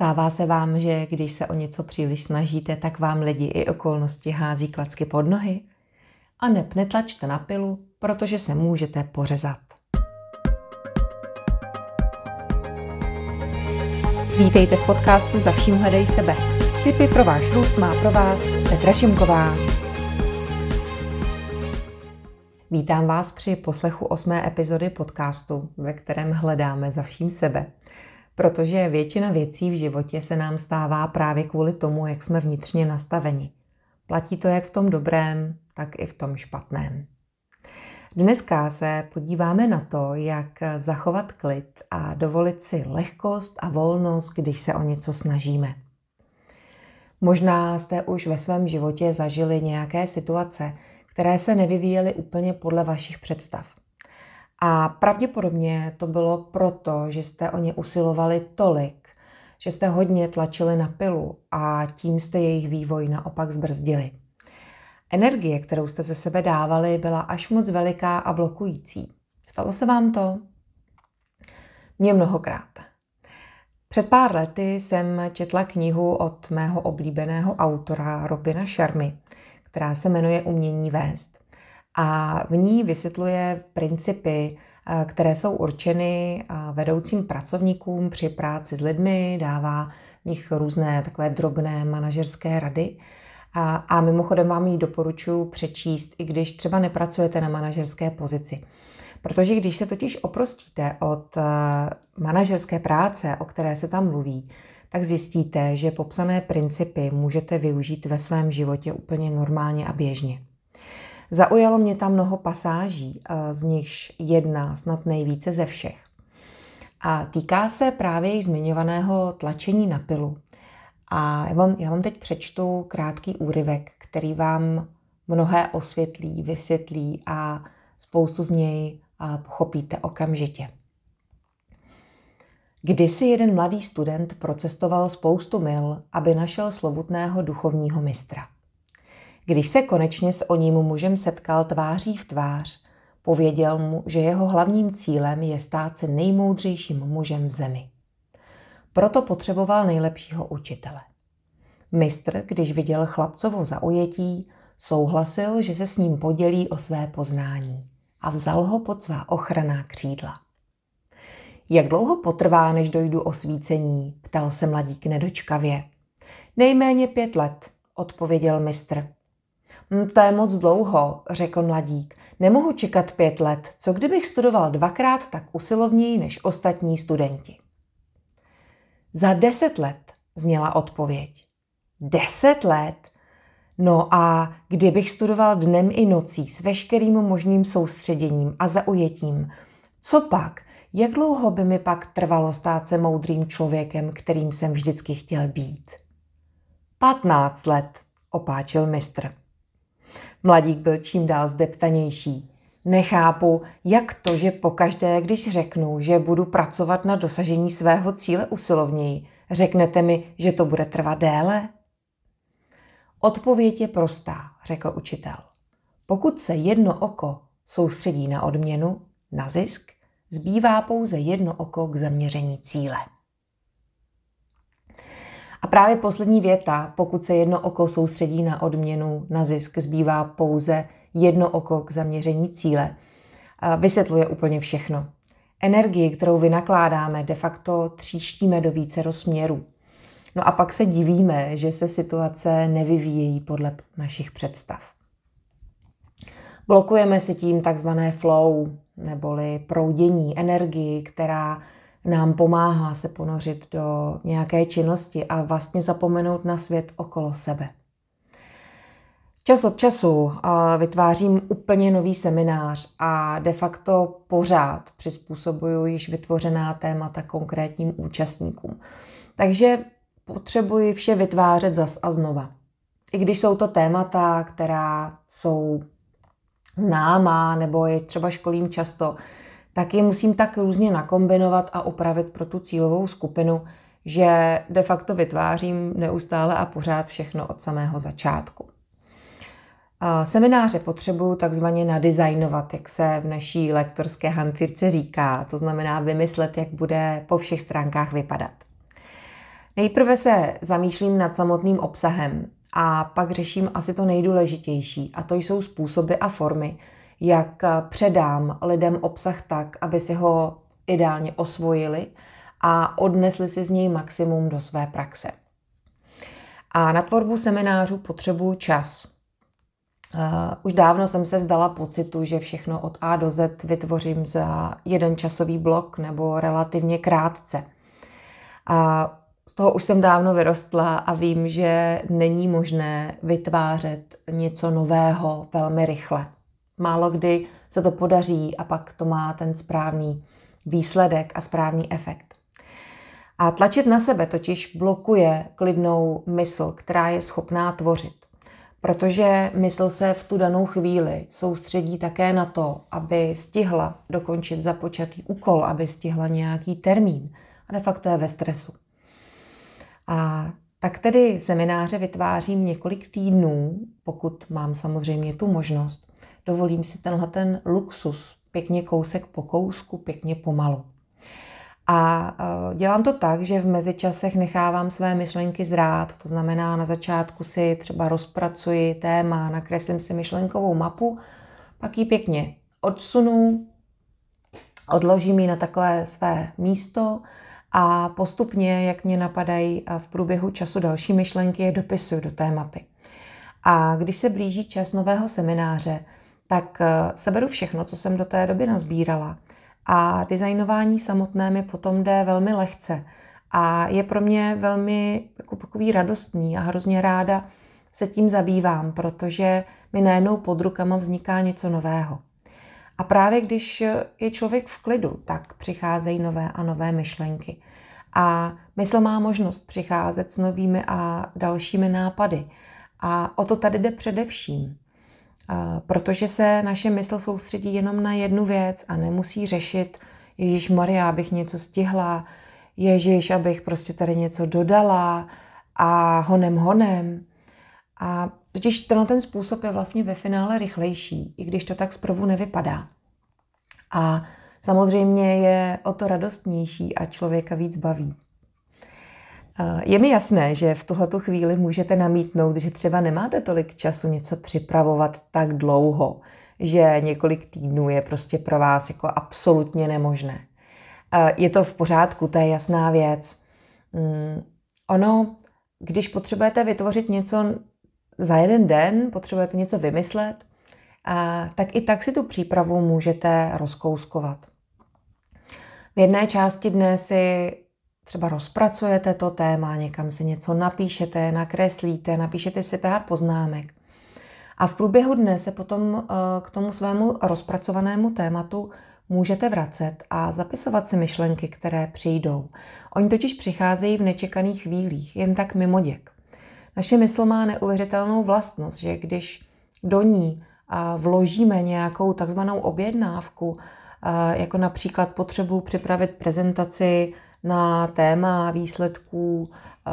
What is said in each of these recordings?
Stává se vám, že když se o něco příliš snažíte, tak vám lidi i okolnosti hází klacky pod nohy? A nep netlačte na pilu, protože se můžete pořezat. Vítejte v podcastu Za vším hledej sebe. Tipy pro váš růst má pro vás Petra Šimková. Vítám vás při poslechu osmé epizody podcastu, ve kterém hledáme za vším sebe – protože většina věcí v životě se nám stává právě kvůli tomu, jak jsme vnitřně nastaveni. Platí to jak v tom dobrém, tak i v tom špatném. Dneska se podíváme na to, jak zachovat klid a dovolit si lehkost a volnost, když se o něco snažíme. Možná jste už ve svém životě zažili nějaké situace, které se nevyvíjely úplně podle vašich představ. A pravděpodobně to bylo proto, že jste o ně usilovali tolik, že jste hodně tlačili na pilu a tím jste jejich vývoj naopak zbrzdili. Energie, kterou jste ze sebe dávali, byla až moc veliká a blokující. Stalo se vám to? Mně mnohokrát. Před pár lety jsem četla knihu od mého oblíbeného autora Robina Sharmy, která se jmenuje Umění vést a v ní vysvětluje principy, eh, které jsou určeny eh, vedoucím pracovníkům při práci s lidmi, dává v nich různé takové drobné manažerské rady. A, a mimochodem vám ji doporučuji přečíst, i když třeba nepracujete na manažerské pozici. Protože když se totiž oprostíte od eh, manažerské práce, o které se tam mluví, tak zjistíte, že popsané principy můžete využít ve svém životě úplně normálně a běžně. Zaujalo mě tam mnoho pasáží, eh, z nichž jedna snad nejvíce ze všech. A týká se právě již zmiňovaného tlačení na pilu. A já vám, já vám teď přečtu krátký úryvek, který vám mnohé osvětlí, vysvětlí a spoustu z něj pochopíte okamžitě. Kdysi jeden mladý student procestoval spoustu mil, aby našel slovutného duchovního mistra – když se konečně s oním mužem setkal tváří v tvář, pověděl mu, že jeho hlavním cílem je stát se nejmoudřejším mužem v zemi. Proto potřeboval nejlepšího učitele. Mistr, když viděl chlapcovo zaujetí, souhlasil, že se s ním podělí o své poznání a vzal ho pod svá ochranná křídla. Jak dlouho potrvá, než dojdu osvícení? ptal se mladík nedočkavě. Nejméně pět let, odpověděl mistr. Hm, to je moc dlouho, řekl mladík. Nemohu čekat pět let. Co kdybych studoval dvakrát tak usilovněji než ostatní studenti? Za deset let, zněla odpověď. Deset let? No a kdybych studoval dnem i nocí s veškerým možným soustředěním a zaujetím, co pak? Jak dlouho by mi pak trvalo stát se moudrým člověkem, kterým jsem vždycky chtěl být? Patnáct let, opáčil mistr. Mladík byl čím dál zdeptanější. Nechápu, jak to, že pokaždé, když řeknu, že budu pracovat na dosažení svého cíle usilovněji, řeknete mi, že to bude trvat déle? Odpověď je prostá, řekl učitel. Pokud se jedno oko soustředí na odměnu, na zisk, zbývá pouze jedno oko k zaměření cíle. A právě poslední věta, pokud se jedno oko soustředí na odměnu, na zisk, zbývá pouze jedno oko k zaměření cíle, vysvětluje úplně všechno. Energii, kterou vynakládáme, de facto tříštíme do více rozměrů. No a pak se divíme, že se situace nevyvíjejí podle našich představ. Blokujeme si tím takzvané flow, neboli proudění energii, která nám pomáhá se ponořit do nějaké činnosti a vlastně zapomenout na svět okolo sebe. Čas od času vytvářím úplně nový seminář a de facto pořád přizpůsobuju již vytvořená témata konkrétním účastníkům. Takže potřebuji vše vytvářet zas a znova. I když jsou to témata, která jsou známá nebo je třeba školím často, tak je musím tak různě nakombinovat a upravit pro tu cílovou skupinu, že de facto vytvářím neustále a pořád všechno od samého začátku. Semináře potřebuju takzvaně nadizajnovat, jak se v naší lektorské hantýrce říká, to znamená vymyslet, jak bude po všech stránkách vypadat. Nejprve se zamýšlím nad samotným obsahem a pak řeším asi to nejdůležitější, a to jsou způsoby a formy, jak předám lidem obsah tak, aby si ho ideálně osvojili a odnesli si z něj maximum do své praxe. A na tvorbu seminářů potřebuju čas. Uh, už dávno jsem se vzdala pocitu, že všechno od A do Z vytvořím za jeden časový blok nebo relativně krátce. A z toho už jsem dávno vyrostla a vím, že není možné vytvářet něco nového velmi rychle. Málo kdy se to podaří a pak to má ten správný výsledek a správný efekt. A tlačit na sebe totiž blokuje klidnou mysl, která je schopná tvořit. Protože mysl se v tu danou chvíli soustředí také na to, aby stihla dokončit započatý úkol, aby stihla nějaký termín. A de facto je ve stresu. A tak tedy semináře vytvářím několik týdnů, pokud mám samozřejmě tu možnost. Dovolím si tenhle ten luxus, pěkně kousek po kousku, pěkně pomalu. A e, dělám to tak, že v mezičasech nechávám své myšlenky zrát, to znamená na začátku si třeba rozpracuji téma, nakreslím si myšlenkovou mapu, pak ji pěkně odsunu, odložím ji na takové své místo a postupně, jak mě napadají v průběhu času další myšlenky, je dopisuju do té mapy. A když se blíží čas nového semináře, tak e, seberu všechno, co jsem do té doby nazbírala – a designování samotné mi potom jde velmi lehce a je pro mě velmi jako takový radostný a hrozně ráda se tím zabývám, protože mi najednou pod rukama vzniká něco nového. A právě když je člověk v klidu, tak přicházejí nové a nové myšlenky. A mysl má možnost přicházet s novými a dalšími nápady. A o to tady jde především protože se naše mysl soustředí jenom na jednu věc a nemusí řešit, Ježíš Maria, abych něco stihla, Ježíš, abych prostě tady něco dodala a honem honem. A totiž tenhle ten způsob je vlastně ve finále rychlejší, i když to tak zprvu nevypadá. A samozřejmě je o to radostnější a člověka víc baví. Je mi jasné, že v tuhletu chvíli můžete namítnout, že třeba nemáte tolik času něco připravovat tak dlouho, že několik týdnů je prostě pro vás jako absolutně nemožné. Je to v pořádku, to je jasná věc. Mm, ono, když potřebujete vytvořit něco za jeden den, potřebujete něco vymyslet, tak i tak si tu přípravu můžete rozkouskovat. V jedné části dne si třeba rozpracujete to téma, někam si něco napíšete, nakreslíte, napíšete si pár poznámek. A v průběhu dne se potom eh, k tomu svému rozpracovanému tématu můžete vracet a zapisovat si myšlenky, které přijdou. Oni totiž přicházejí v nečekaných chvílích, jen tak mimo děk. Naše mysl má neuvěřitelnou vlastnost, že když do ní eh, vložíme nějakou takzvanou objednávku, eh, jako například potřebu připravit prezentaci na téma výsledků e,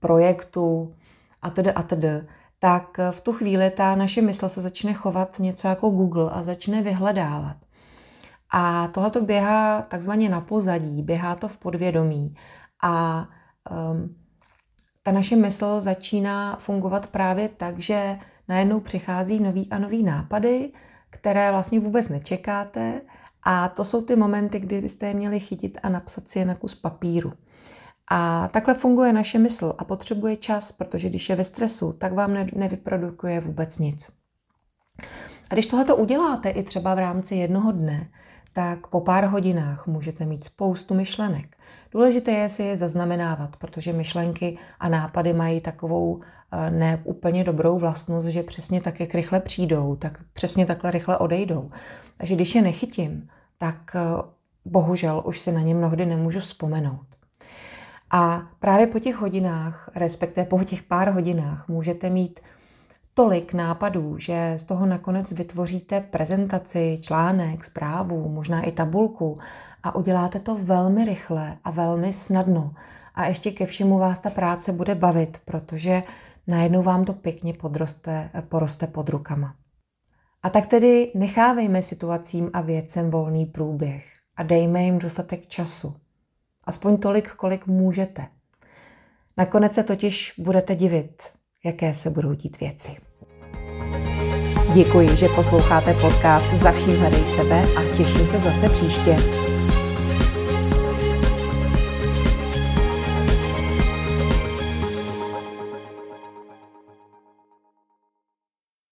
projektu a tedy a tedy, tak v tu chvíli ta naše mysl se začne chovat něco jako Google a začne vyhledávat. A tohle to běhá takzvaně na pozadí, běhá to v podvědomí. A um, ta naše mysl začíná fungovat právě tak, že najednou přichází nový a nový nápady, které vlastně vůbec nečekáte a to jsou ty momenty, kdy byste je měli chytit a napsat si je na kus papíru. A takhle funguje naše mysl a potřebuje čas, protože když je ve stresu, tak vám ne- nevyprodukuje vůbec nic. A když tohle uděláte i třeba v rámci jednoho dne, tak po pár hodinách můžete mít spoustu myšlenek. Důležité je si je zaznamenávat, protože myšlenky a nápady mají takovou ne úplně dobrou vlastnost, že přesně tak, jak rychle přijdou, tak přesně takhle rychle odejdou. Takže když je nechytím, tak eh, bohužel už si na ně mnohdy nemůžu vzpomenout. A právě po těch hodinách, respektive po těch pár hodinách, můžete mít tolik nápadů, že z toho nakonec vytvoříte prezentaci, článek, zprávu, možná i tabulku a uděláte to velmi rychle a velmi snadno. A ještě ke všemu vás ta práce bude bavit, protože najednou vám to pěkně podroste, poroste pod rukama. A tak tedy nechávejme situacím a věcem volný průběh a dejme jim dostatek času. Aspoň tolik, kolik můžete. Nakonec se totiž budete divit, jaké se budou dít věci. Děkuji, že posloucháte podcast Za vším hledej sebe a těším se zase příště.